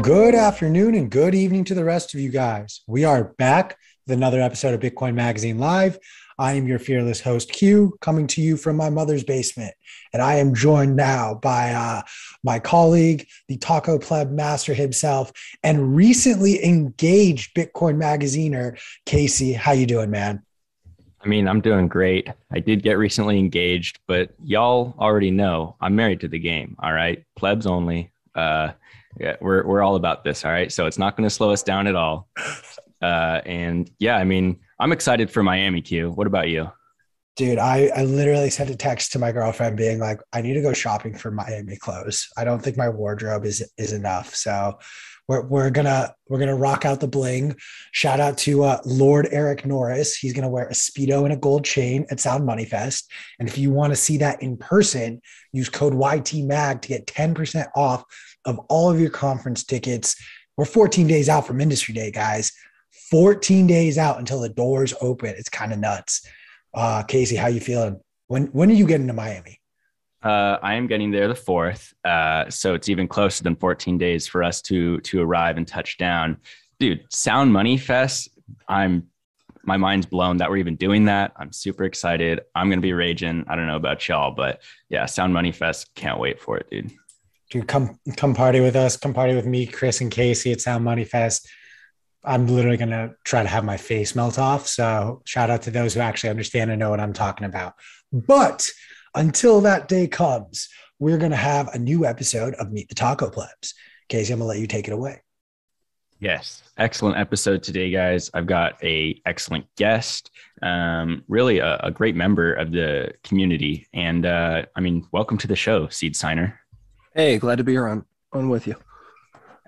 Good afternoon and good evening to the rest of you guys. We are back with another episode of Bitcoin Magazine Live. I am your fearless host, Q, coming to you from my mother's basement. And I am joined now by uh, my colleague, the Taco Pleb master himself, and recently engaged Bitcoin Magazineer, Casey. How you doing, man? I mean, I'm doing great. I did get recently engaged, but y'all already know I'm married to the game. All right. Plebs only. Uh, yeah, we're we're all about this. All right, so it's not going to slow us down at all. Uh, and yeah, I mean, I'm excited for Miami Q. What about you? Dude, I, I literally sent a text to my girlfriend being like, I need to go shopping for Miami clothes. I don't think my wardrobe is is enough. So we're, we're gonna we're gonna rock out the bling. Shout out to uh, Lord Eric Norris. He's gonna wear a speedo and a gold chain at Sound Money Fest. And if you want to see that in person, use code YTMAG to get 10% off of all of your conference tickets. We're 14 days out from Industry Day, guys. 14 days out until the doors open. It's kind of nuts. Uh, Casey, how you feeling? When when are you getting to Miami? Uh, I am getting there the fourth, uh, so it's even closer than 14 days for us to to arrive and touch down. Dude, Sound Money Fest. I'm my mind's blown that we're even doing that. I'm super excited. I'm gonna be raging. I don't know about y'all, but yeah, Sound Money Fest. Can't wait for it, dude dude, come come party with us. Come party with me, Chris, and Casey at Sound Money Fest. I'm literally gonna try to have my face melt off. So shout out to those who actually understand and know what I'm talking about. But until that day comes, we're gonna have a new episode of Meet the Taco Plebs. Casey, I'm gonna let you take it away. Yes, excellent episode today, guys. I've got a excellent guest, um, really a, a, great member of the community, and uh, I mean, welcome to the show, Seed Signer. Hey, glad to be here on on with you.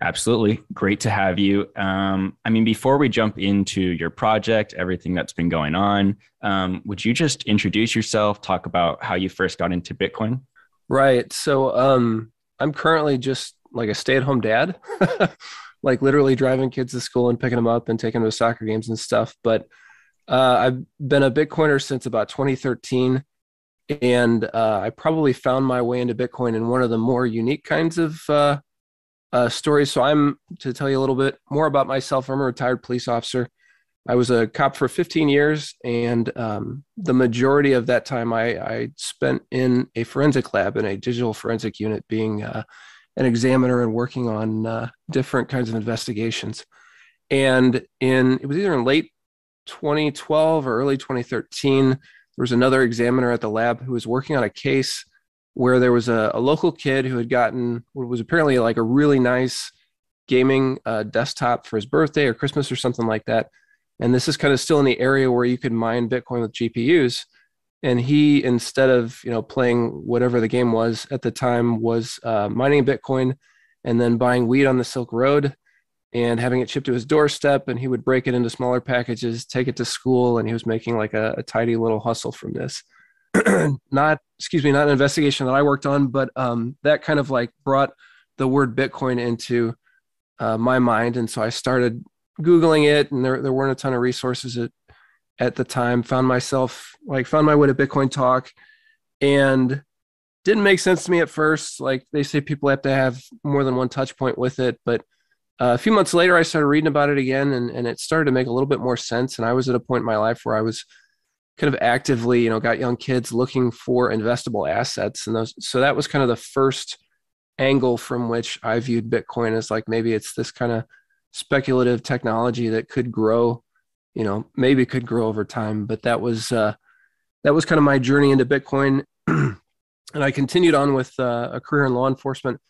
Absolutely. Great to have you. Um, I mean, before we jump into your project, everything that's been going on, um, would you just introduce yourself, talk about how you first got into Bitcoin? Right. So um, I'm currently just like a stay at home dad, like literally driving kids to school and picking them up and taking them to soccer games and stuff. But uh, I've been a Bitcoiner since about 2013 and uh, I probably found my way into Bitcoin in one of the more unique kinds of uh, uh, stories. So I'm to tell you a little bit more about myself. I'm a retired police officer. I was a cop for 15 years, and um, the majority of that time I, I, spent in a forensic lab in a digital forensic unit, being uh, an examiner and working on uh, different kinds of investigations. And in it was either in late 2012 or early 2013 there was another examiner at the lab who was working on a case where there was a, a local kid who had gotten what was apparently like a really nice gaming uh, desktop for his birthday or Christmas or something like that. And this is kind of still in the area where you could mine Bitcoin with GPUs. And he, instead of you know playing whatever the game was at the time, was uh, mining Bitcoin and then buying weed on the Silk Road and having it shipped to his doorstep and he would break it into smaller packages take it to school and he was making like a, a tidy little hustle from this. Not excuse me not an investigation that i worked on but um, that kind of like brought the word bitcoin into uh, my mind and so i started googling it and there, there weren't a ton of resources at, at the time. Found myself like found my way to bitcoin talk and didn't make sense to me at first. Like they say people have to have more than one touch point with it but uh, a few months later, I started reading about it again, and, and it started to make a little bit more sense. And I was at a point in my life where I was kind of actively, you know, got young kids looking for investable assets, and those. So that was kind of the first angle from which I viewed Bitcoin as like maybe it's this kind of speculative technology that could grow, you know, maybe could grow over time. But that was uh, that was kind of my journey into Bitcoin, and I continued on with uh, a career in law enforcement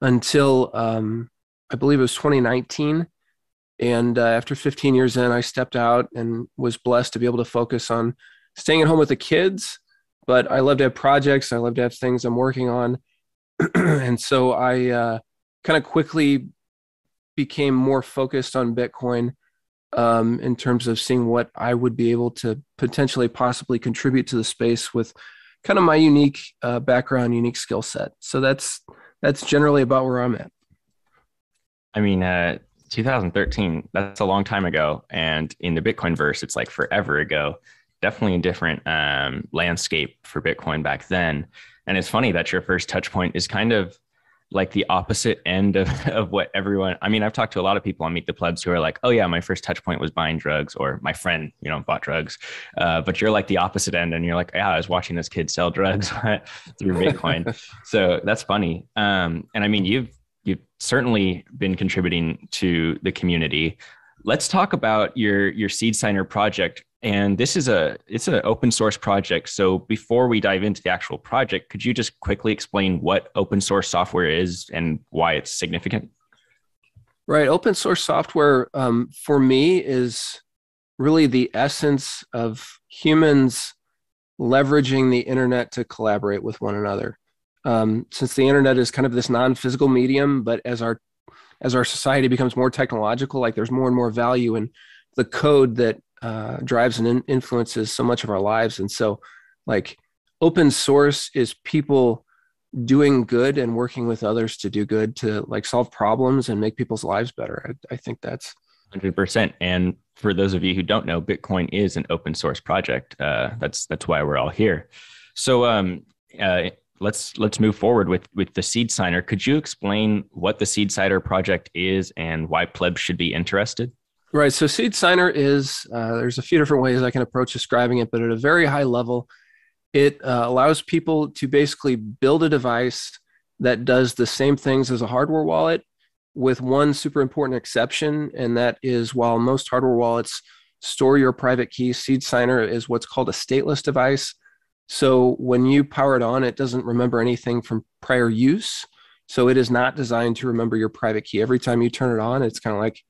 until. Um, I believe it was 2019. And uh, after 15 years in, I stepped out and was blessed to be able to focus on staying at home with the kids. But I love to have projects. I love to have things I'm working on. and so I uh, kind of quickly became more focused on Bitcoin um, in terms of seeing what I would be able to potentially possibly contribute to the space with kind of my unique uh, background, unique skill set. So that's that's generally about where I'm at. I mean, uh, 2013, that's a long time ago. And in the Bitcoin verse, it's like forever ago. Definitely a different um, landscape for Bitcoin back then. And it's funny that your first touch point is kind of like the opposite end of, of what everyone i mean i've talked to a lot of people on meet the plebs who are like oh yeah my first touch point was buying drugs or my friend you know bought drugs uh, but you're like the opposite end and you're like yeah i was watching this kid sell drugs through bitcoin so that's funny um, and i mean you've you've certainly been contributing to the community. Let's talk about your your seed signer project. And this is a it's an open source project. So before we dive into the actual project could you just quickly explain what open source software is and why it's significant? Right. Open source software um, for me is really the essence of humans leveraging the internet to collaborate with one another um, since the internet is kind of this non-physical medium but as our as our society becomes more technological like there's more and more value in the code that uh, drives and in- influences so much of our lives. And so, like, open source is people doing good and working with others to do good to like solve problems and make people's lives better. I, I think that's 100%. And for those of you who don't know, Bitcoin is an open source project. Uh, that's that's why we're all here. So um, uh, let's let's move forward with with the Seed Signer. Could you explain what the Seed Signer project is and why plebs should be interested? Right. So seed signer is uh, there's a few different ways I can approach describing it, but at a very high level, it uh, allows people to basically build a device that does the same things as a hardware wallet, with one super important exception, and that is while most hardware wallets store your private key, seed signer is what's called a stateless device. So when you power it on, it doesn't remember anything from prior use. So it is not designed to remember your private key. Every time you turn it on, it's kind of like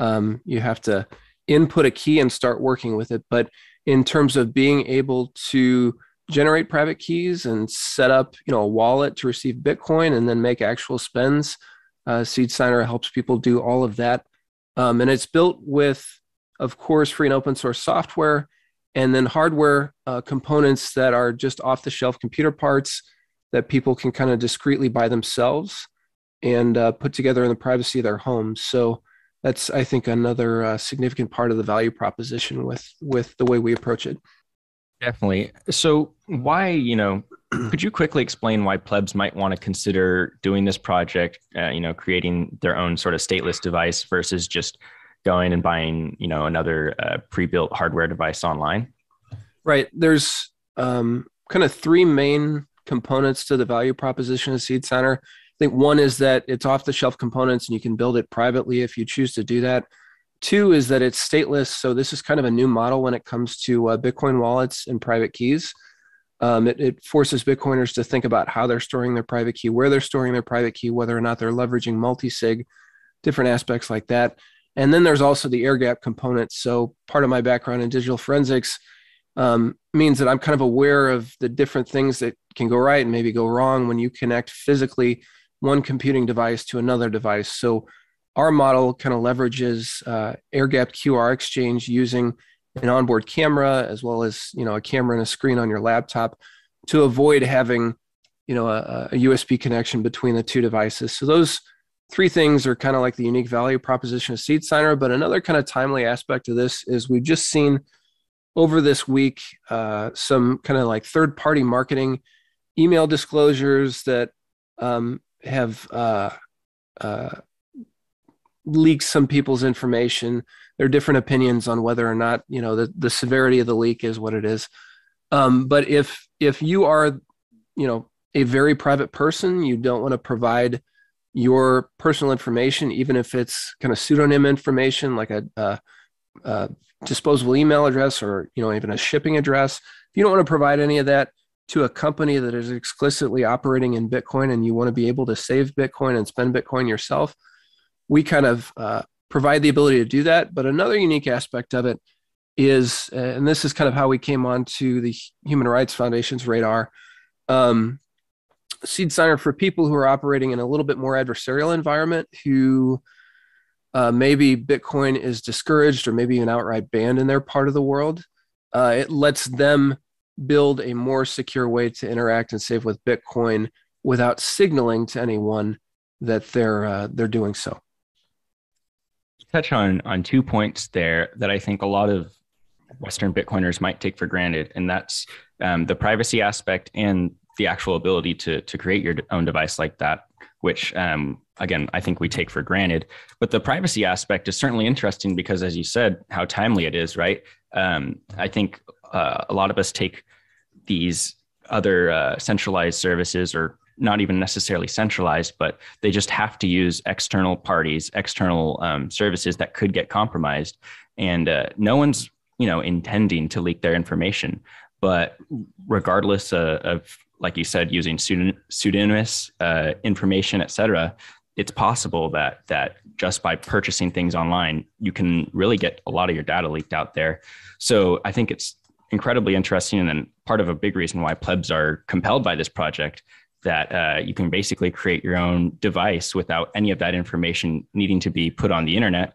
um, you have to input a key and start working with it. But in terms of being able to generate private keys and set up, you know, a wallet to receive Bitcoin and then make actual spends, uh, Seed Signer helps people do all of that. Um, and it's built with, of course, free and open source software and then hardware uh, components that are just off the shelf computer parts that people can kind of discreetly buy themselves and uh, put together in the privacy of their homes. So that's I think another uh, significant part of the value proposition with with the way we approach it. Definitely. So why you know could you quickly explain why plebs might want to consider doing this project? Uh, you know, creating their own sort of stateless device versus just going and buying you know another uh, pre-built hardware device online. Right. There's um, kind of three main components to the value proposition of Seed Signer i think one is that it's off the shelf components and you can build it privately if you choose to do that. Two is that it's stateless. So this is kind of a new model when it comes to uh, Bitcoin wallets and private keys. Um, it, it, forces Bitcoiners to think about how they're storing their private key, where they're storing their private key, whether or not they're leveraging multi-sig, different aspects like that. And then there's also the air gap component. So part of my background in digital forensics um, means that I'm kind of aware of the different things that can go right and maybe go wrong when you connect physically one computing device to another device. So our model kind of leverages uh, air gap QR exchange using an onboard camera as well as you know a camera and a screen on your laptop to avoid having you know a, a USB connection between the two devices. So those three things are kind of like the unique value proposition of Seed Signer. But another kind of timely aspect of this is we've just seen over this week uh, some kind of like third party marketing email disclosures that um, have uh, uh, leaked some people's information. There are different opinions on whether or not you know the, the severity of the leak is what it is. Um, but if if you are you know a very private person, you don't want to provide your personal information, even if it's kind of pseudonym information like a, a, a disposable email address or you know even a shipping address. If you don't want to provide any of that, to a company that is explicitly operating in Bitcoin and you want to be able to save Bitcoin and spend Bitcoin yourself, we kind of uh, provide the ability to do that. But another unique aspect of it is, and this is kind of how we came onto the Human Rights Foundation's radar. Um, seed signer for people who are operating in a little bit more adversarial environment who uh, maybe Bitcoin is discouraged or maybe even outright banned in their part of the world. Uh, it lets them build a more secure way to interact and save with Bitcoin without signaling to anyone that they're uh, they're doing so. Touch on on two points there that I think a lot of Western Bitcoiners might take for granted, and that's um, the privacy aspect and the actual ability to to create your own device like that, which um, again I think we take for granted. But the privacy aspect is certainly interesting because, as you said, how timely it is, right? Um, I think uh, a lot of us take these other uh, centralized services or not even necessarily centralized, but they just have to use external parties, external um, services that could get compromised. And uh, no one's, you know, intending to leak their information. But regardless uh, of, like you said, using pseudonymous uh, information, et cetera, it's possible that that just by purchasing things online, you can really get a lot of your data leaked out there. So I think it's incredibly interesting and part of a big reason why plebs are compelled by this project that uh, you can basically create your own device without any of that information needing to be put on the internet.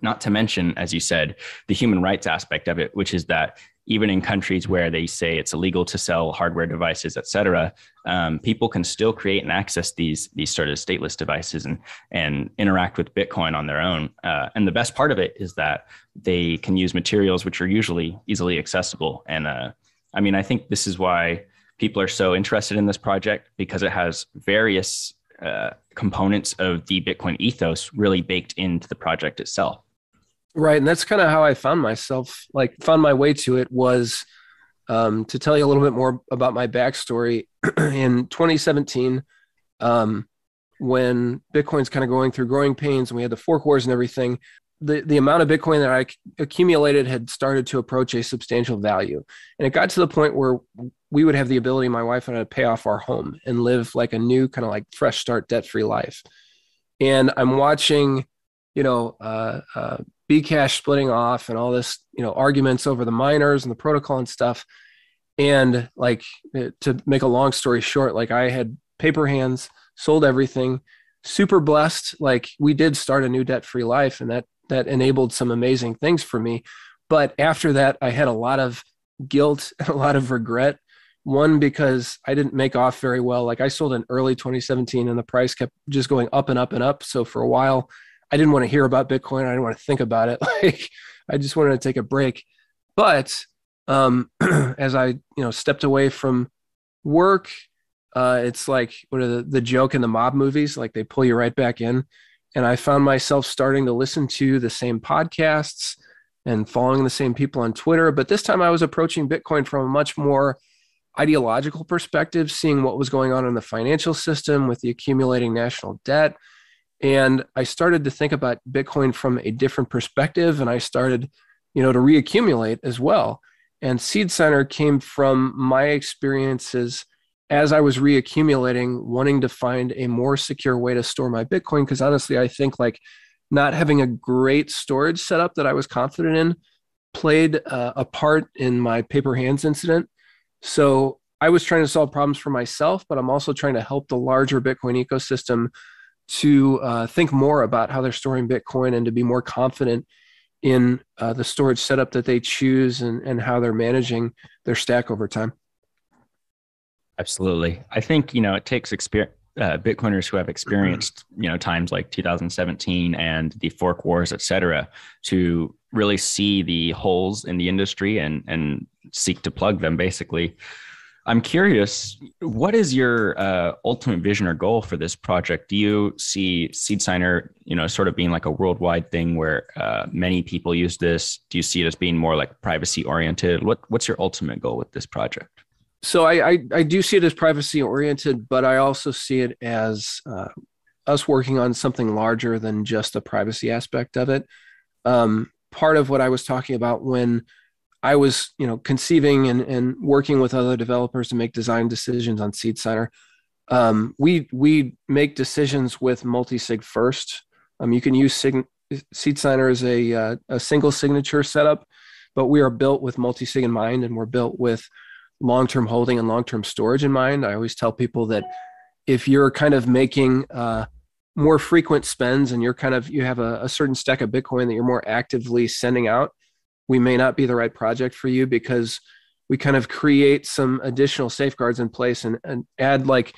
Not to mention, as you said, the human rights aspect of it, which is that even in countries where they say it's illegal to sell hardware devices, et cetera, um, people can still create and access these these sort of stateless devices and and interact with Bitcoin on their own. Uh, and the best part of it is that they can use materials which are usually easily accessible. And uh, I mean, I think this is why people are so interested in this project because it has various uh, components of the Bitcoin ethos really baked into the project itself. Right, and that's kind of how I found myself. Like, found my way to it was um, to tell you a little bit more about my backstory. in 2017, um, when Bitcoin's kind of going through growing pains, and we had the fork wars and everything, the, the amount of Bitcoin that I accumulated had started to approach a substantial value. And it got to the point where we would have the ability, my wife and I, to pay off our home and live like a new kind of like fresh start, debt free life. And I'm watching, you know, uh, uh, Bcash splitting off and all this, you know, arguments over the miners and the protocol and stuff. And like to make a long story short, like I had paper hands, sold everything, super blessed. Like we did start a new debt free life, and that that enabled some amazing things for me. But after that, I had a lot of guilt and a lot of regret. One, because I didn't make off very well. Like I sold in early 2017 and the price kept just going up and up and up. So for a while, I didn't want to hear about Bitcoin. I didn't want to think about it. Like I just wanted to take a break. But um, as I, you know, stepped away from work, uh, it's like what are the, the joke in the mob movies? Like they pull you right back in and I found myself starting to listen to the same podcasts and following the same people on Twitter. But this time I was approaching Bitcoin from a much more ideological perspective, seeing what was going on in the financial system with the accumulating national debt. And I started to think about Bitcoin from a different perspective. And I started, you know, to reaccumulate as well. And Seed Signer came from my experiences as I was reaccumulating, wanting to find a more secure way to store my Bitcoin, because honestly, I think like not having a great storage setup that I was confident in played uh, a part in my paper hands incident. So I was trying to solve problems for myself, but I'm also trying to help the larger Bitcoin ecosystem to uh, think more about how they're storing Bitcoin and to be more confident in uh, the storage setup that they choose and, and how they're managing their stack over time. Absolutely. I think, you know, it takes experience. Uh, Bitcoiners who have experienced, you know, times like 2017 and the fork wars, et cetera, to really see the holes in the industry and and seek to plug them. Basically, I'm curious, what is your uh, ultimate vision or goal for this project? Do you see Seed Signer, you know, sort of being like a worldwide thing where uh, many people use this? Do you see it as being more like privacy oriented? What What's your ultimate goal with this project? so I, I, I do see it as privacy oriented, but I also see it as uh, us working on something larger than just the privacy aspect of it. Um, part of what I was talking about when I was, you know, conceiving and, and working with other developers to make design decisions on Seed Signer, um, we we make decisions with multi-sig first. Um, you can use sig- Seed Signer as a uh, a single signature setup, but we are built with multi-sig in mind, and we're built with long term holding and long term storage in mind. I always tell people that if you're kind of making uh, more frequent spends and you're kind of you have a, a, certain stack of Bitcoin that you're more actively sending out, we may not be the right project for you because we kind of create some additional safeguards in place and, and add like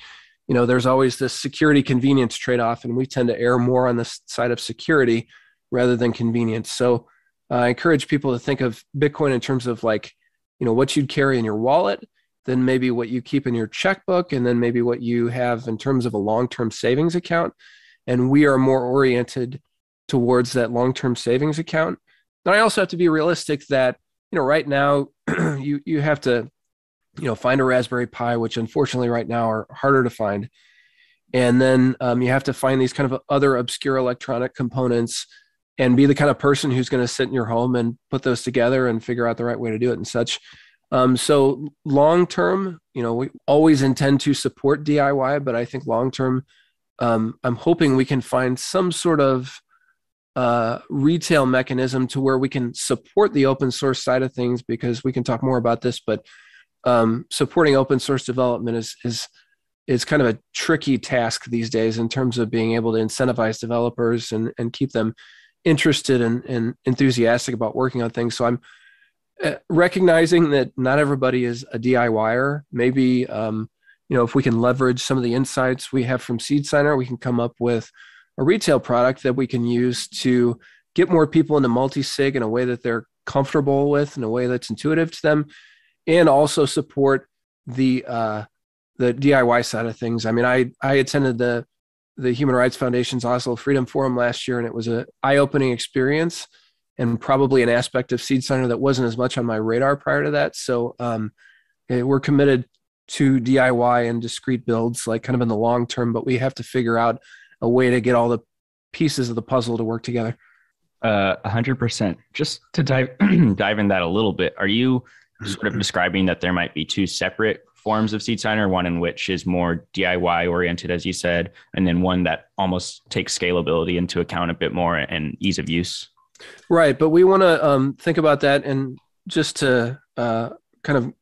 you know there's always this security convenience trade-off and we tend to err more on the side of security rather than convenience. So uh, i encourage people to think of bitcoin in terms of like you know what you'd carry in your wallet than maybe what you keep in your checkbook and then maybe what you have in terms of a long-term savings account. And we are more oriented towards that long-term savings account and i also have to be realistic that you know right now you you have to you know find a raspberry pi which unfortunately right now are harder to find. And then um, you have to find these kind of other obscure electronic components and be the kind of person who's going to sit in your home and put those together and figure out the right way to do it and such. Um, so long term you know we always intend to support diy but i think long term um, i'm hoping we can find some sort of uh, retail mechanism to where we can support the open source side of things because we can talk more about this but um, supporting open source development is is is kind of a tricky task these days in terms of being able to incentivize developers and, and keep them interested and, and enthusiastic about working on things. So I'm uh, recognizing that not everybody is a DIYer. Maybe, um, you know, if we can leverage some of the insights we have from Seed Signer, we can come up with a retail product that we can use to get more people into multi-sig in a way that they're comfortable with, in a way that's intuitive to them, and also support the uh, the DIY side of things. I mean, I I attended the the Human Rights Foundation's Oslo Freedom Forum last year, and it was an eye-opening experience, and probably an aspect of Seed Signer that wasn't as much on my radar prior to that. So um, eh, we're committed to DIY and discrete builds, like kind of in the long term, but we have to figure out a way to get all the pieces of the puzzle to work together. Uh, a hundred percent. Just to dive dive in that a little bit, are you sort of describing that there might be two separate forms of seed signer one in which is more diy oriented as you said and then one that almost takes scalability into account a bit more and ease of use right but we want to um, think about that and just to uh, kind of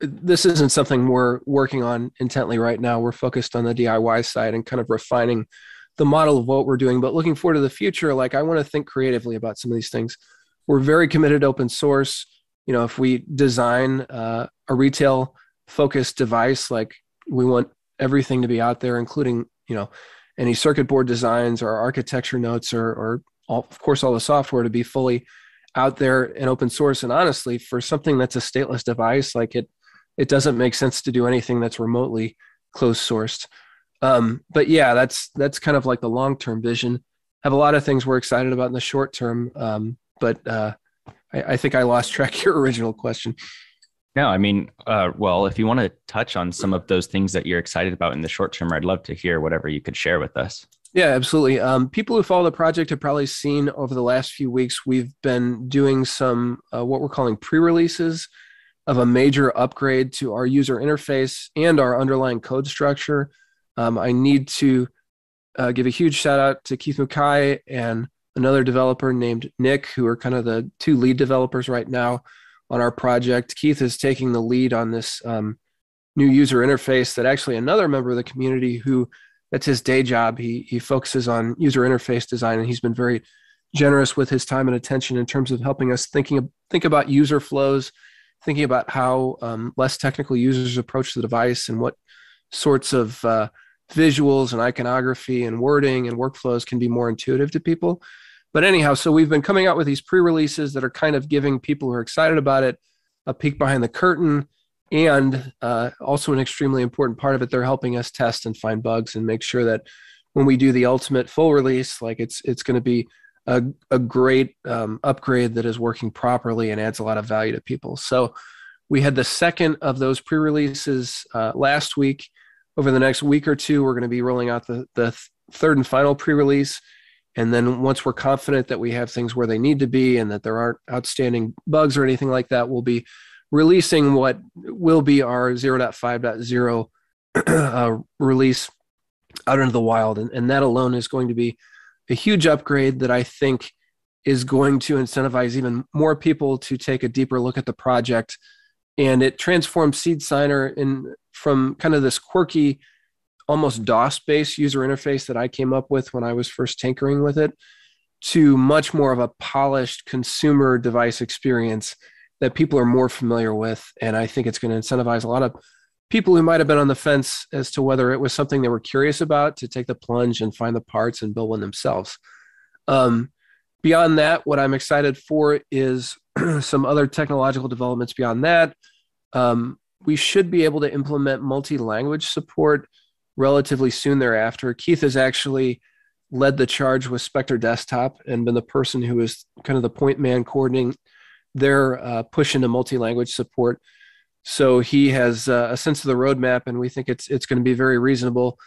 this isn't something we're working on intently right now we're focused on the diy side and kind of refining the model of what we're doing but looking forward to the future like i want to think creatively about some of these things. We're very committed to open source. You know if we design uh, a retail focused device like we want everything to be out there including you know any circuit board designs or architecture notes or, or all, of course all the software to be fully out there and open source. And honestly for something that's a stateless device like it it doesn't make sense to do anything that's remotely closed sourced um, but yeah that's that's kind of like the long term vision have a lot of things we're excited about in the short term um, but uh, I, I think i lost track of your original question no, I mean, uh, well, if you want to touch on some of those things that you're excited about in the short term, I'd love to hear whatever you could share with us. Yeah, absolutely. Um, people who follow the project have probably seen over the last few weeks, we've been doing some uh, what we're calling pre releases of a major upgrade to our user interface and our underlying code structure. Um, I need to uh, give a huge shout out to Keith Mukai and another developer named Nick, who are kind of the two lead developers right now on our project. Keith is taking the lead on this um, new user interface that actually another member of the community who that's his day job. He he focuses on user interface design, and he's been very generous with his time and attention in terms of helping us thinking think about user flows, thinking about how um, less technical users approach the device and what sorts of uh, visuals and iconography and wording and workflows can be more intuitive to people. But anyhow, so we've been coming out with these pre-releases that are kind of giving people who are excited about it a peek behind the curtain, and uh, also an extremely important part of it, they're helping us test and find bugs and make sure that when we do the ultimate full release, like it's it's going to be a, a great um, upgrade that is working properly and adds a lot of value to people. So we had the second of those pre-releases uh, last week. Over the next week or two, we're going to be rolling out the the third and final pre-release and then once we're confident that we have things where they need to be and that there aren't outstanding bugs or anything like that, we'll be releasing what will be our 0.5.0 uh, release out into the wild. And, and that alone is going to be a huge upgrade that I think is going to incentivize even more people to take a deeper look at the project. And it transforms Seed Signer in from kind of this quirky almost DOS based user interface that I came up with when I was first tinkering with it to much more of a polished consumer device experience that people are more familiar with. And I think it's going to incentivize a lot of people who might have been on the fence as to whether it was something they were curious about to take the plunge and find the parts and build one themselves. Um, beyond that, what I'm excited for is some other technological developments beyond that. Um, we should be able to implement multi-language support relatively soon thereafter. Keith has actually led the charge with Specter Desktop and been the person who is kind of the point man coordinating their uh, push into multi-language support. So he has uh, a sense of the roadmap, and we think it's it's going to be very reasonable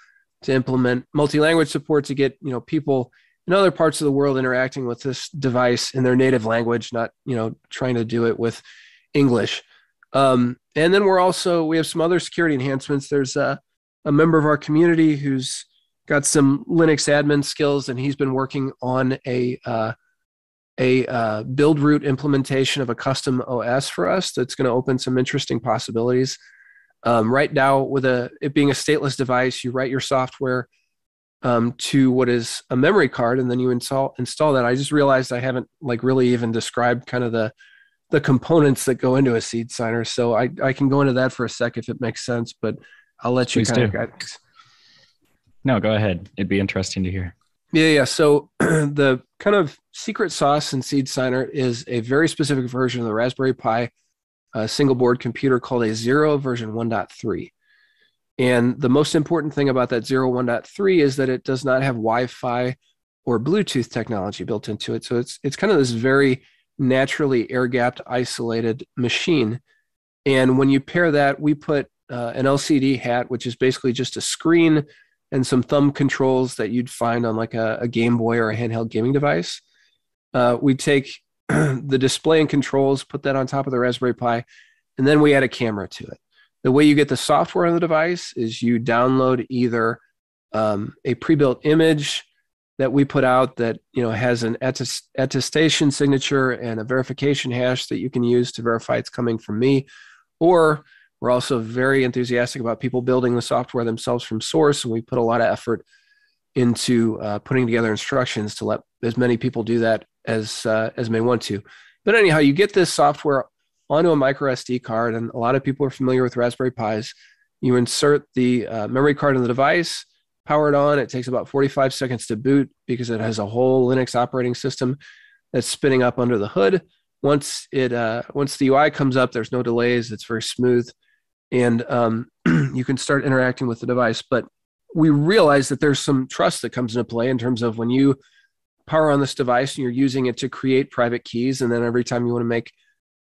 to implement multi-language support to get you know people in other parts of the world interacting with this device in their native language, not you know trying to do it with English. Um, and then we're also we have some other security enhancements. There's a, a member of our community who's got some Linux admin skills, and he's been working on a uh, a uh, build root implementation of a custom OS for us that's going to open some interesting possibilities. Um, right now, with a it being a stateless device, you write your software um, to what is a memory card, and then you install install that. I just realized I haven't like really even described kind of the the components that go into a seed signer. So I I can go into that for a sec if it makes sense, but I'll let you Please kind do. of. No, go ahead. It'd be interesting to hear. Yeah, yeah. So the kind of secret sauce in Seed Signer is a very specific version of the Raspberry Pi uh, single board computer called a Zero version 1.3. And the most important thing about that Zero 1.3 is that it does not have Wi-Fi or Bluetooth technology built into it. So it's it's kind of this very naturally air-gapped, isolated machine. And when you pair that, we put uh, an LCD hat, which is basically just a screen and some thumb controls that you'd find on like a, a Game Boy or a handheld gaming device. Uh, we take the display and controls, put that on top of the Raspberry Pi, and then we add a camera to it. The way you get the software on the device is you download either um, a pre-built image that we put out that you know has an attest- attestation signature and a verification hash that you can use to verify it's coming from me, or we're also very enthusiastic about people building the software themselves from source, and we put a lot of effort into uh, putting together instructions to let as many people do that as uh, as may want to. But anyhow, you get this software onto a micro SD card, and a lot of people are familiar with Raspberry Pis. You insert the uh, memory card in the device, power it on. It takes about 45 seconds to boot because it has a whole Linux operating system that's spinning up under the hood. Once it uh, once the UI comes up, there's no delays. It's very smooth and um, you can start interacting with the device. But we realize that there's some trust that comes into play in terms of when you power on this device and you're using it to create private keys, and then every time you want to make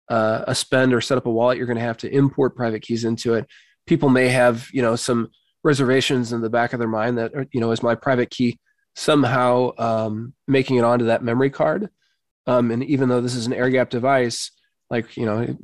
uh, a spend or set up a wallet, you're going to have to import private keys into it. People may have, you know, some reservations in the back of their mind that, you know, is my private key somehow um, making it onto that memory card? Um, and even though this is an air gap device, like you know,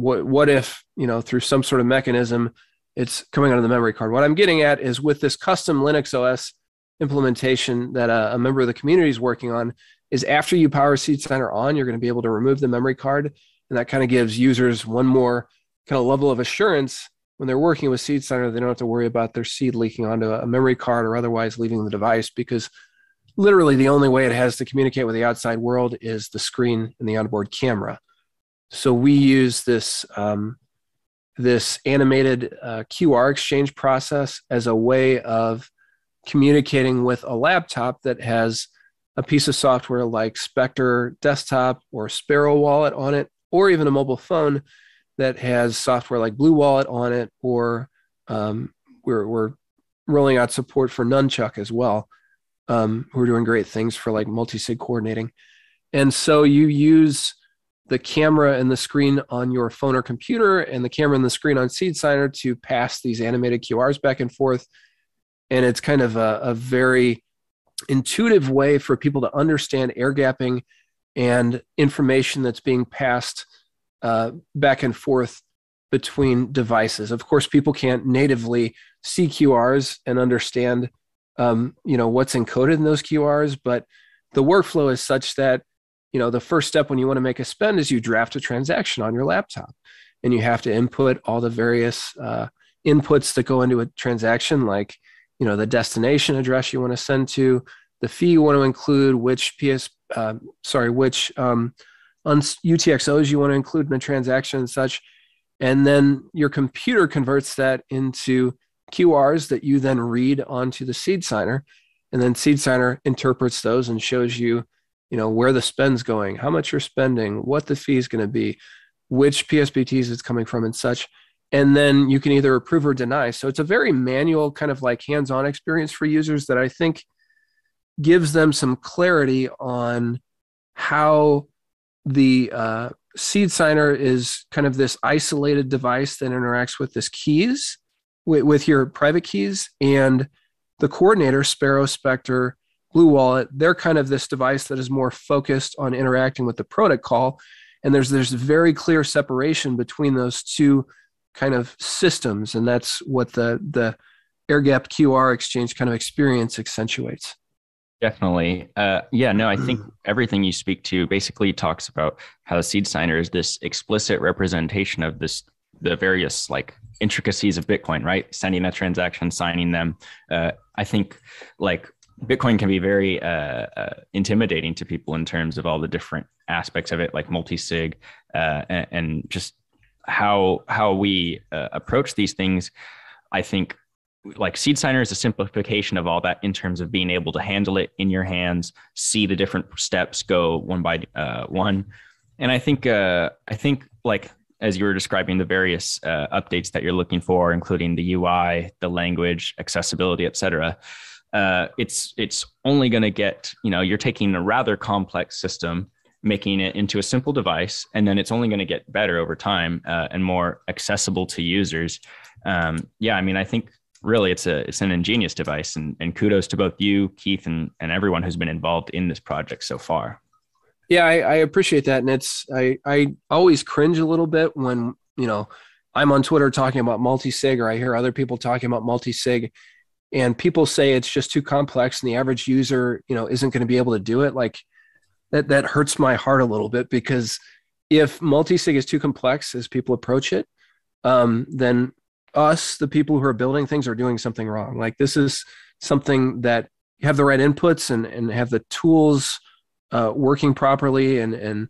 what what if you know through some sort of mechanism it's coming out of the memory card what i'm getting at is with this custom linux os implementation that a, a member of the community is working on is after you power seed Signer on you're going to be able to remove the memory card and that kind of gives users one more kind of level of assurance when they're working with seed Signer. they don't have to worry about their seed leaking onto a memory card or otherwise leaving the device because literally the only way it has to communicate with the outside world is the screen and the onboard camera so we use this um, this animated uh, QR exchange process as a way of communicating with a laptop that has a piece of software like Specter Desktop or Sparrow Wallet on it, or even a mobile phone that has software like Blue Wallet on it, or um, we're, we're rolling out support for Nunchuk as well. Um, we're doing great things for like multi-sig coordinating. And so you use the camera and the screen on your phone or computer and the camera and the screen on Seed Signer to pass these animated QRs back and forth. And it's kind of a, a very intuitive way for people to understand air gapping and information that's being passed uh, back and forth between devices. Of course, people can't natively see QRs and understand, um, you know, what's encoded in those QRs, but the workflow is such that you know the first step when you want to make a spend is you draft a transaction on your laptop and you have to input all the various uh, inputs that go into a transaction like you know the destination address you want to send to the fee you want to include which ps uh, sorry which um, utxos you want to include in the transaction and such. And then your computer converts that into qrs that you then read onto the seed signer. And then seed signer interprets those and shows you you know where the spend's going how much you're spending what the fee is going to be which psbts it's coming from and such and then you can either approve or deny. So it's a very manual kind of like hands-on experience for users that I think gives them some clarity on how the uh, seed signer is kind of this isolated device that interacts with this keys with, with your private keys and the coordinator sparrow specter blue wallet they're kind of this device that is more focused on interacting with the protocol and there's there's very clear separation between those two kind of systems and that's what the the air gap qr exchange kind of experience accentuates Definitely. Uh, yeah, no, I think everything you speak to basically talks about how the seed signer is this explicit representation of this, the various like intricacies of Bitcoin, right? Sending a transaction, signing them. Uh, I think like Bitcoin can be very uh, uh, intimidating to people in terms of all the different aspects of it, like multi-sig, uh, and, and, just how how we uh, approach these things. I think like seed signer is a simplification of all that in terms of being able to handle it in your hands see the different steps go one by uh, one and i think uh, i think like as you were describing the various uh, updates that you're looking for including the ui the language accessibility etc uh, it's it's only going to get you know you're taking a rather complex system making it into a simple device and then it's only going to get better over time uh, and more accessible to users. Um, yeah i mean i think really it's a it's an ingenious device and, and kudos to both you keith and, and everyone who's been involved in this project so far. Yeah I, I appreciate that and it's i i always cringe a little bit when you know i'm on twitter talking about multi-sig or i hear other people talking about multi-sig and people say it's just too complex and the average user you know isn't going to be able to do it. Like that that hurts my heart a little bit because if multi-sig is too complex as people approach it um, then us, the people who are building things, are doing something wrong. Like this is something that you have the right inputs and, and have the tools uh, working properly and, and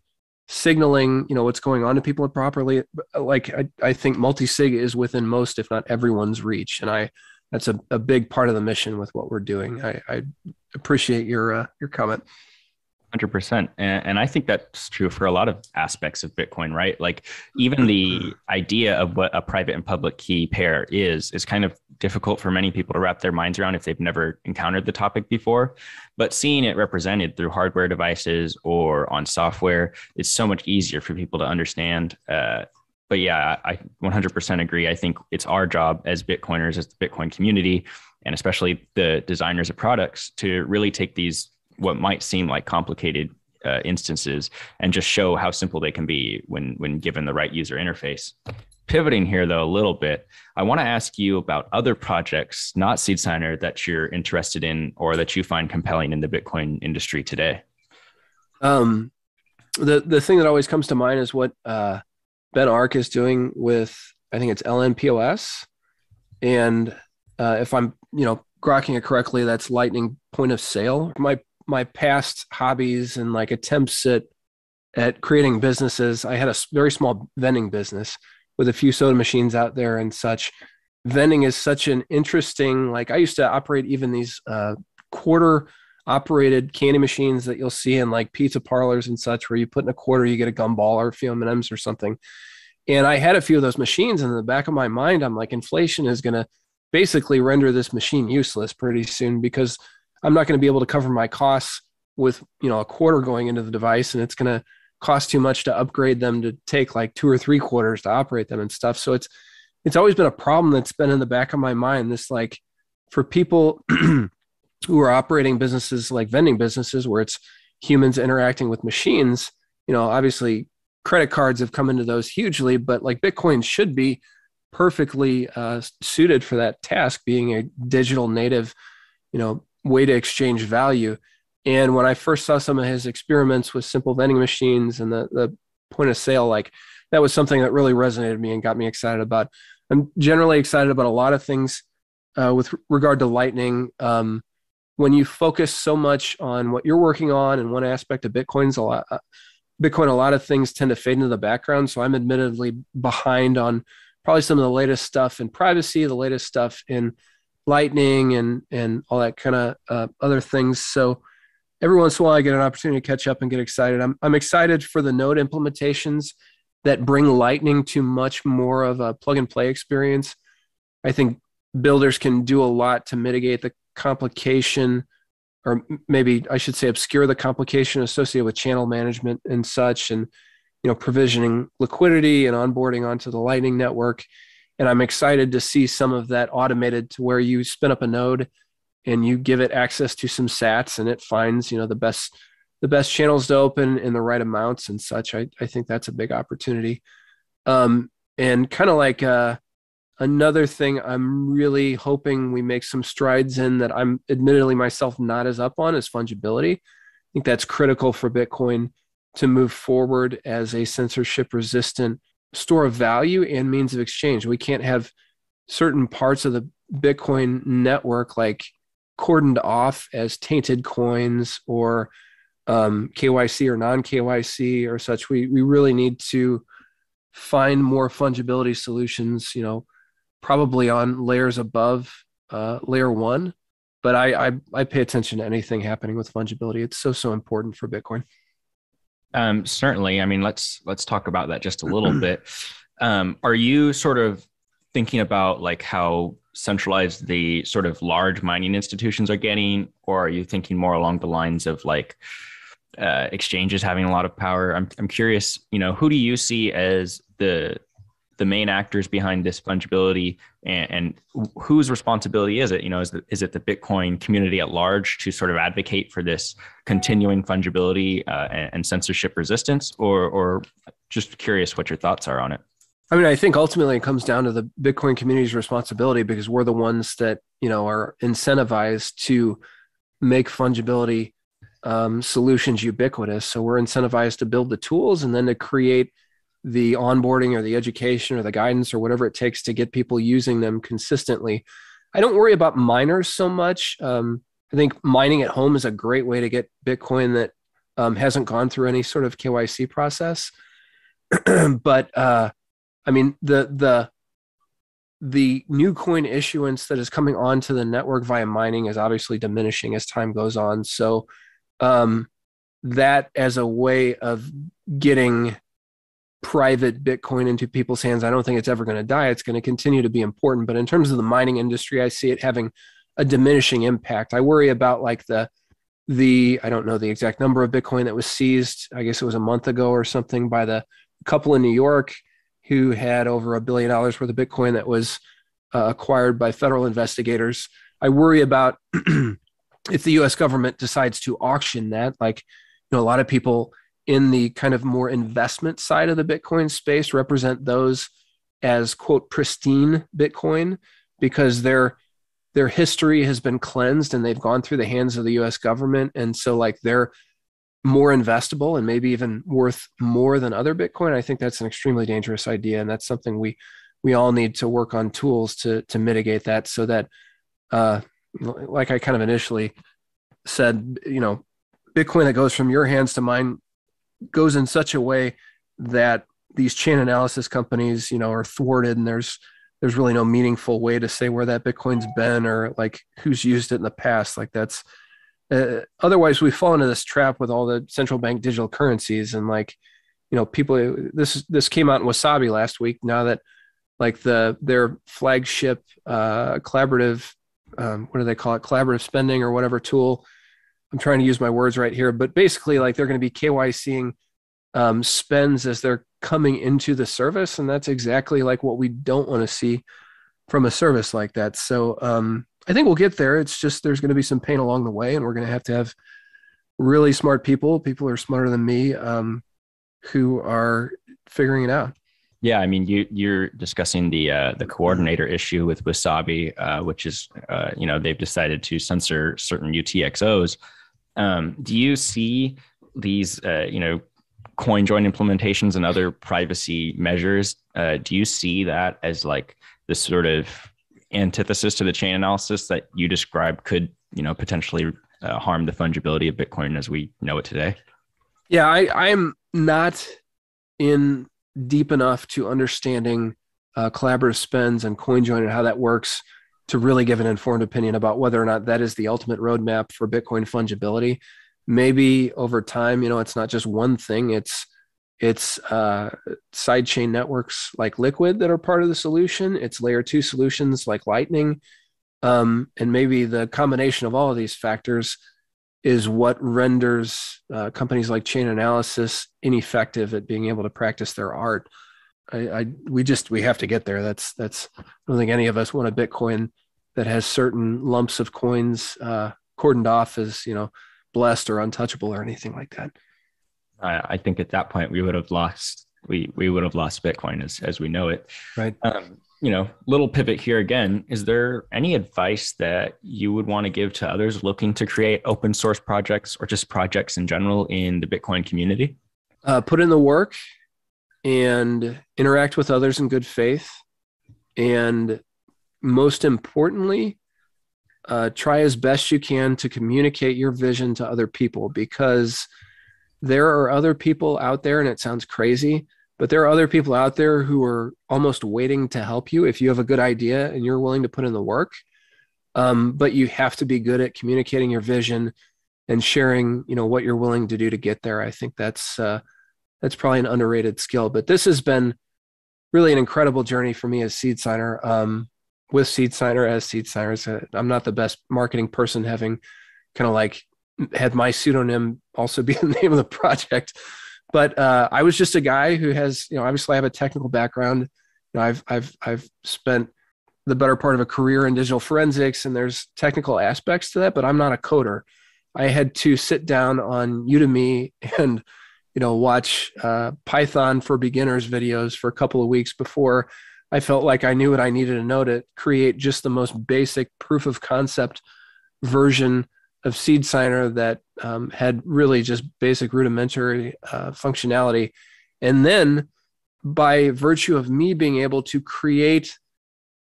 signaling, you know, what's going on to people properly. Like I, I think multi-sig is within most, if not everyone's reach. And I, that's a, a big part of the mission with what we're doing. I, I appreciate your, uh, your comment. Hundred percent, and I think that's true for a lot of aspects of Bitcoin, right? Like even the idea of what a private and public key pair is is kind of difficult for many people to wrap their minds around if they've never encountered the topic before. But seeing it represented through hardware devices or on software, it's so much easier for people to understand. Uh, but yeah, I 100% agree. I think it's our job as Bitcoiners, as the Bitcoin community, and especially the designers of products, to really take these what might seem like complicated uh, instances and just show how simple they can be when when given the right user interface. Pivoting here though a little bit, I want to ask you about other projects, not Seed Signer, that you're interested in or that you find compelling in the Bitcoin industry today. Um, the the thing that always comes to mind is what uh, Ben Arc is doing with I think it's LNPOS, and uh, if I'm you know grokking it correctly, that's Lightning Point of Sale. My my past hobbies and like attempts at at creating businesses, I had a very small vending business with a few soda machines out there and such. Vending is such an interesting like I used to operate even these uh, quarter operated candy machines that you'll see in like pizza parlors and such, where you put in a quarter, you get a gumball or a few M and M's or something. And I had a few of those machines, and in the back of my mind, I'm like, inflation is going to basically render this machine useless pretty soon because I'm not going to be able to cover my costs with you know a quarter going into the device, and it's going to cost too much to upgrade them to take like two or three quarters to operate them and stuff. So it's it's always been a problem that's been in the back of my mind. This like for people who are operating businesses like vending businesses where it's humans interacting with machines. You know, obviously credit cards have come into those hugely, but like Bitcoin should be perfectly uh, suited for that task, being a digital native, you know, way to exchange value. And when I first saw some of his experiments with simple vending machines and the, the point of sale, like that was something that really resonated with me and got me excited about. I'm generally excited about a lot of things uh, with regard to Lightning. Um, when you focus so much on what you're working on and one aspect of Bitcoin's a lot, uh, Bitcoin, a lot of things tend to fade into the background. So I'm admittedly behind on probably some of the latest stuff in privacy, the latest stuff in lightning and and all that kind of uh, other things. So every once in a while, I get an opportunity to catch up and get excited. I'm I'm excited for the node implementations that bring Lightning to much more of a plug and play experience. I think builders can do a lot to mitigate the complication, or maybe I should say, obscure the complication associated with channel management and such, and you know, provisioning liquidity and onboarding onto the Lightning network. And I'm excited to see some of that automated to where you spin up a node and you give it access to some sats and it finds, you know, the best the best channels to open in the right amounts and such. I, I think that's a big opportunity. Um, and kind of like uh, another thing I'm really hoping we make some strides in that I'm admittedly myself not as up on is fungibility. I think that's critical for Bitcoin to move forward as a censorship resistant store of value and means of exchange. We can't have certain parts of the Bitcoin network like cordoned off as tainted coins or um, KYC or non KYC or such. We we really need to find more fungibility solutions. You know, probably on layers above uh, layer one. But I, I I pay attention to anything happening with fungibility. It's so so important for Bitcoin. Um, certainly. I mean, let's let's talk about that just a little bit. Um, are you sort of thinking about like how centralized the sort of large mining institutions are getting, or are you thinking more along the lines of like uh, exchanges having a lot of power? I'm I'm curious. You know, who do you see as the the main actors behind this fungibility and, and, whose responsibility is it? You know is, the, is it the bitcoin community at large to sort of advocate for this continuing fungibility uh, and, and, censorship resistance? Or or just curious what your thoughts are on it. I mean i think ultimately it comes down to the bitcoin community's responsibility because we're the ones that you know are incentivized to make fungibility um, solutions ubiquitous. So we're incentivized to build the tools and then to create the onboarding or the education or the guidance or whatever it takes to get people using them consistently. I don't worry about miners so much. Um, I think mining at home is a great way to get Bitcoin that um, hasn't gone through any sort of KYC process. but uh, I mean, the the the new coin issuance that is coming onto the network via mining is obviously diminishing as time goes on. So um, that as a way of getting private Bitcoin into people's hands, I don't think it's ever going to die. It's going to continue to be important. But in terms of the mining industry, I see it having a diminishing impact. I worry about like the the I don't know the exact number of Bitcoin that was seized. I guess it was a month ago or something by the couple in New York who had over a billion dollars worth of Bitcoin that was uh, acquired by federal investigators. I worry about if the U.S. government decides to auction that. Like, you know, a lot of people in the kind of more investment side of the Bitcoin space represent those as quote pristine Bitcoin because their their history has been cleansed and they've gone through the hands of the US government. And so like they're more investable and maybe even worth more than other Bitcoin. I think that's an extremely dangerous idea. And that's something we we all need to work on tools to to mitigate that so that uh like I kind of initially said, you know, Bitcoin that goes from your hands to mine goes in such a way that these chain analysis companies, you know, are thwarted and there's there's really no meaningful way to say where that Bitcoin's been or like who's used it in the past. Like that's uh, otherwise we fall into this trap with all the central bank digital currencies and like you know people this this came out in wasabi last week now that like the their flagship uh collaborative um, what do they call it collaborative spending or whatever tool I'm trying to use my words right here, but basically, like they're going to be KYCing um, spends as they're coming into the service, and that's exactly like what we don't want to see from a service like that. So um, I think we'll get there. It's just there's going to be some pain along the way, and we're going to have to have really smart people, people who are smarter than me, um, who are figuring it out. Yeah, I mean, you you're discussing the uh, the coordinator issue with Wasabi, uh, which is uh, you know they've decided to censor certain UTXOs. Um, do you see these, uh, you know, coin join implementations and other privacy measures? Uh, do you see that as like this sort of antithesis to the chain analysis that you described could, you know, potentially uh, harm the fungibility of Bitcoin as we know it today? Yeah, I, I'm not in deep enough to understanding uh, collaborative spends and CoinJoin and how that works to really give an informed opinion about whether or not that is the ultimate roadmap for Bitcoin fungibility. Maybe over time, you know, it's not just one thing; it's it's uh, sidechain networks like Liquid that are part of the solution. It's layer two solutions like Lightning. Um, and maybe the combination of all of these factors is what renders uh, companies like Chainalysis ineffective at being able to practice their art. I, I, we just we have to get there. That's that's I don't think any of us want a Bitcoin that has certain lumps of coins uh, cordoned off as you know blessed or untouchable or anything like that. I, I think at that point we would have lost we we would have lost Bitcoin as as we know it. Right. Um, you know, little pivot here again. Is there any advice that you would want to give to others looking to create open source projects or just projects in general in the Bitcoin community? Uh, put in the work and interact with others in good faith. And most importantly, uh, try as best you can to communicate your vision to other people because there are other people out there, and it sounds crazy, but there are other people out there who are almost waiting to help you if you have a good idea and you're willing to put in the work. Um, but you have to be good at communicating your vision and sharing, you know, what you're willing to do to get there. I think that's uh, that's probably an underrated skill. But this has been really an incredible journey for me as seed signer. Um, with seed signer as seed signers, uh, I'm not the best marketing person, having kind of like had my pseudonym also be the name of the project. But uh, I was just a guy who has, you know, obviously I have a technical background. You know, I've I've I've spent the better part of a career in digital forensics, and there's technical aspects to that. But I'm not a coder. I had to sit down on Udemy and you know watch uh, Python for beginners videos for a couple of weeks before I felt like I knew what I needed to know to create just the most basic proof of concept version of Seed Signer that um, had really just basic rudimentary uh, functionality. And then by virtue of me being able to create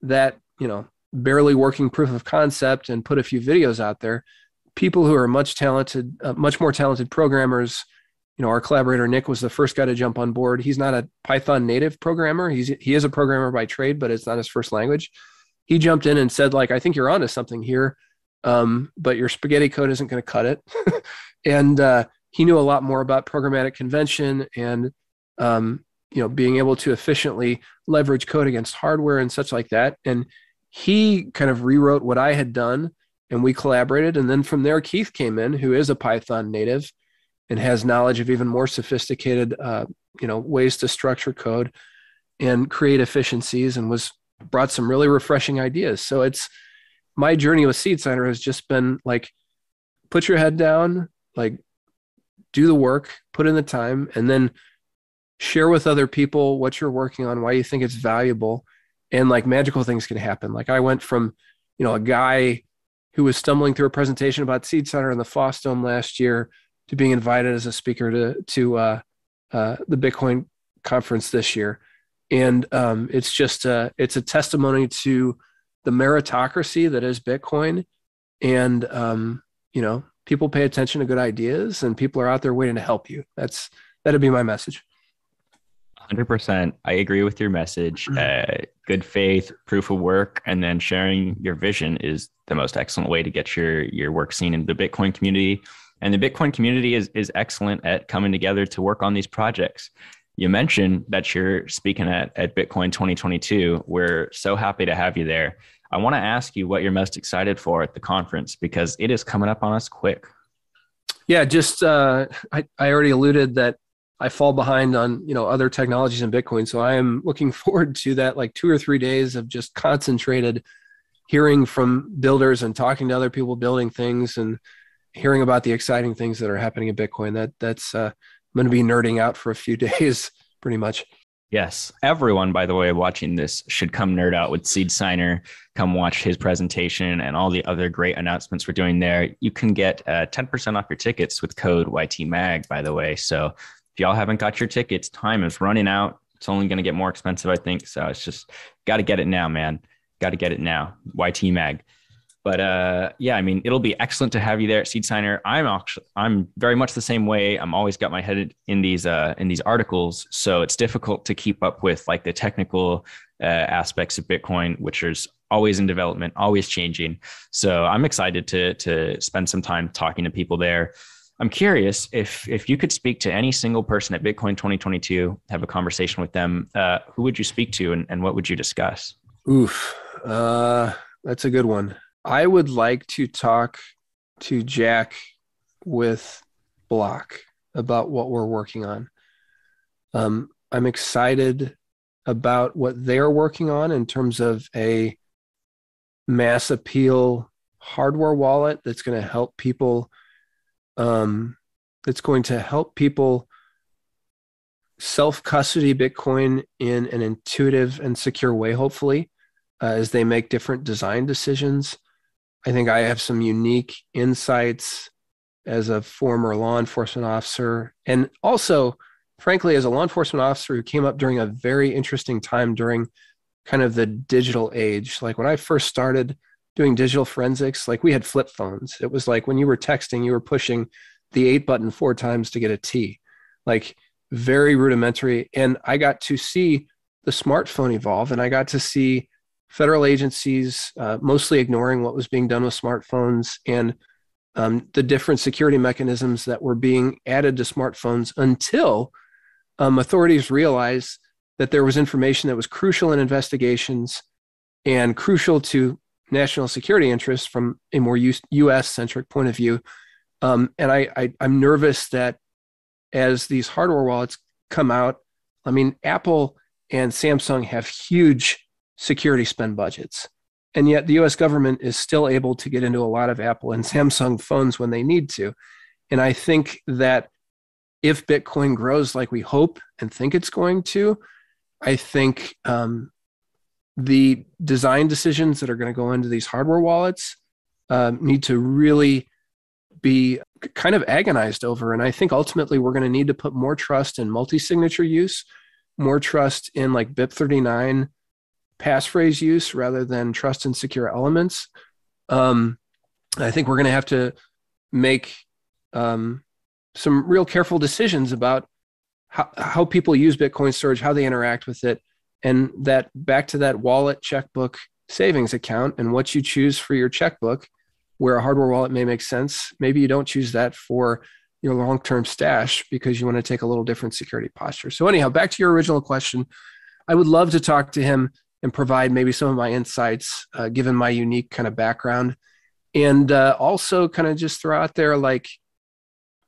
that, you know, barely working proof of concept and put a few videos out there, people who are much talented, uh, much more talented programmers, you know, our collaborator Nick was the first guy to jump on board. He's not a Python native programmer. He's he is a programmer by trade, but it's not his first language. He jumped in and said, like, I think you're onto something here um, but your spaghetti code isn't going to cut it. and uh, he knew a lot more about programmatic convention and um, you know being able to efficiently leverage code against hardware and such like that. And he kind of rewrote what I had done, and we collaborated. And then from there, Keith came in, who is a Python native and has knowledge of even more sophisticated uh, you know ways to structure code and create efficiencies, and was brought some really refreshing ideas. So it's my journey with Seed Signer has just been like, put your head down, like, do the work, put in the time, and then share with other people what you're working on, why you think it's valuable, and like magical things can happen. Like I went from, you know, a guy who was stumbling through a presentation about Seed Signer in the FOSDEM last year to being invited as a speaker to to uh, uh, the Bitcoin conference this year, and um, it's just a, it's a testimony to the meritocracy that is Bitcoin, and um, you know, people pay attention to good ideas, and people are out there waiting to help you. That's that'd be my message. 100% i agree with your message mm-hmm. uh, good faith proof of work and then sharing your vision is the most excellent way to get your your work seen in the bitcoin community and the bitcoin community is is excellent at coming together to work on these projects. You mentioned that you're speaking at, at bitcoin 2022 we're so happy to have you there. I want to ask you what you're most excited for at the conference because it is coming up on us quick. Yeah, just uh, I, I already alluded that I fall behind on you know other technologies in Bitcoin, so I am looking forward to that like two or three days of just concentrated hearing from builders and talking to other people building things. And hearing about the exciting things that are happening in Bitcoin. That that's uh, I'm going to be nerding out for a few days, pretty much. Yes. Everyone, by the way, watching this should come nerd out with Seed Signer. Come watch his presentation and all the other great announcements we're doing there. You can get uh, 10% off your tickets with code YTMAG, by the way. So if y'all haven't got your tickets, time is running out. It's only going to get more expensive, I think. So it's just got to get it now, man. Got to get it now. YTMAG. But uh, yeah, I mean, it'll be excellent to have you there at Seed Signer. I'm actually, I'm very much the same way. I'm always got my head in these uh, in these articles, so it's difficult to keep up with like the technical uh, aspects of Bitcoin, which is always in development, always changing. So I'm excited to to spend some time talking to people there. I'm curious if if you could speak to any single person at Bitcoin 2022, have a conversation with them, uh, who would you speak to, and, and what would you discuss? Oof, uh, that's a good one. I would like to talk to Jack with Block about what we're working on. Um, I'm excited about what they're working on in terms of a mass appeal hardware wallet that's going to help people um, that's going to help people self custody Bitcoin in an intuitive and secure way, hopefully, uh, as they make different design decisions. I think I have some unique insights as a former law enforcement officer, and also, frankly, as a law enforcement officer who came up during a very interesting time during kind of the digital age. Like when I first started doing digital forensics, like we had flip phones. It was like when you were texting, you were pushing the eight button four times to get a T, like very rudimentary. And I got to see the smartphone evolve and I got to see federal agencies uh, mostly ignoring what was being done with smartphones and um, the different security mechanisms that were being added to smartphones until um, authorities realized that there was information that was crucial in investigations and crucial to national security interests from a more US centric point of view. Um, and I, I, I'm nervous that as these hardware wallets come out, I mean, Apple and Samsung have huge security spend budgets. And yet the US government is still able to get into a lot of Apple and Samsung phones when they need to. And I think that if Bitcoin grows like we hope and think it's going to, I think um, the design decisions that are going to go into these hardware wallets uh, need to really be kind of agonized over. And I think ultimately we're going to need to put more trust in multi signature use, more trust in like BIP39 passphrase use rather than trust and secure elements. Um, I think we're going to have to make um, some real careful decisions about how, how people use Bitcoin storage, how they interact with it, and that back to that wallet checkbook savings account and what you choose for your checkbook, where a hardware wallet may make sense. Maybe you don't choose that for your long term stash because you want to take a little different security posture. So, anyhow, back to your original question, I would love to talk to him and provide maybe some of my insights, uh, given my unique kind of background. And uh, also, kind of just throw out there like,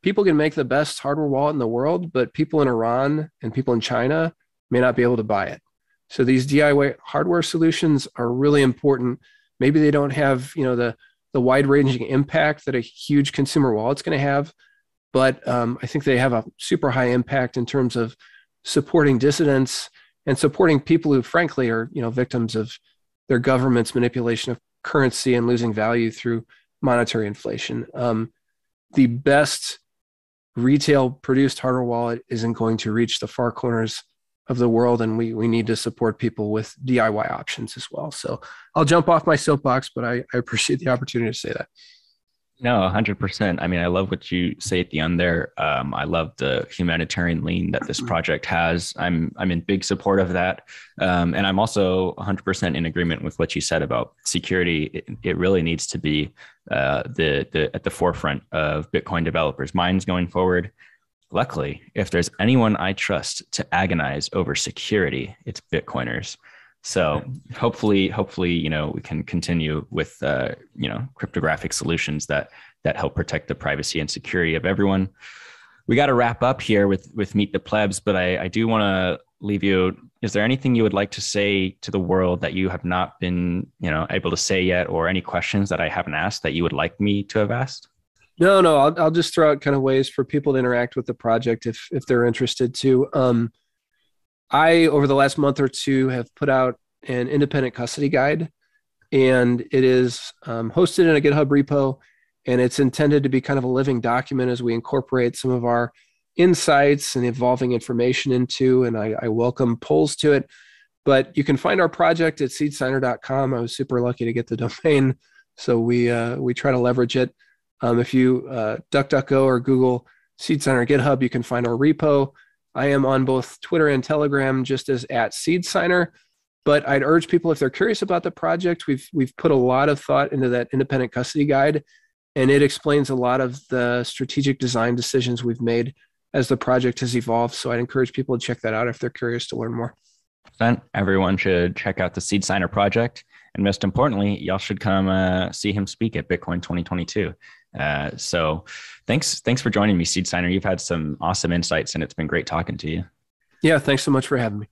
people can make the best hardware wallet in the world, but people in Iran and people in China may not be able to buy it. So these DIY hardware solutions are really important. Maybe they don't have, you know, the the wide-ranging impact that a huge consumer wallet's going to have, but um, I think they have a super high impact in terms of supporting dissidents and supporting people who, frankly, are you know victims of their government's manipulation of currency and losing value through monetary inflation. Um, the best retail produced hardware wallet isn't going to reach the far corners of the world and we we need to support people with diy options as well so i'll jump off my soapbox but i, I appreciate the opportunity to say that no 100% i mean i love what you say at the end there um, i love the humanitarian lean that this mm-hmm. project has i'm i'm in big support of that um, and i'm also 100% in agreement with what you said about security it, it really needs to be uh, the, the at the forefront of Bitcoin developers' minds going forward. Luckily, if there's anyone I trust to agonize over security, it's Bitcoiners. So hopefully, hopefully, you know, we can continue with uh, you know cryptographic solutions that that help protect the privacy and security of everyone. We got to wrap up here with with meet the plebs, but I, I do want to leave you is there anything you would like to say to the world that you have not been you know able to say yet or any questions that i haven't asked that you would like me to have asked no no i'll, I'll just throw out kind of ways for people to interact with the project if if they're interested to um i over the last month or two have put out an independent custody guide and it is um, hosted in a github repo and it's intended to be kind of a living document as we incorporate some of our insights and evolving information into, and I, I welcome polls to it. But you can find our project at seedsigner.com. I was super lucky to get the domain, so we uh, we try to leverage it. Um, if you uh, DuckDuckGo or Google SeedSigner GitHub, you can find our repo. I am on both Twitter and Telegram, just as at SeedSigner. But I'd urge people if they're curious about the project, we've we've put a lot of thought into that independent custody guide, and it explains a lot of the strategic design decisions we've made as the project has evolved. So I'd encourage people to check that out if they're curious to learn more. Then everyone should check out the Seed Signer project. And most importantly, y'all should come uh, see him speak at Bitcoin 2022. Uh, so thanks, thanks for joining me, Seed Signer. You've had some awesome insights and it's been great talking to you. Yeah. Thanks so much for having me.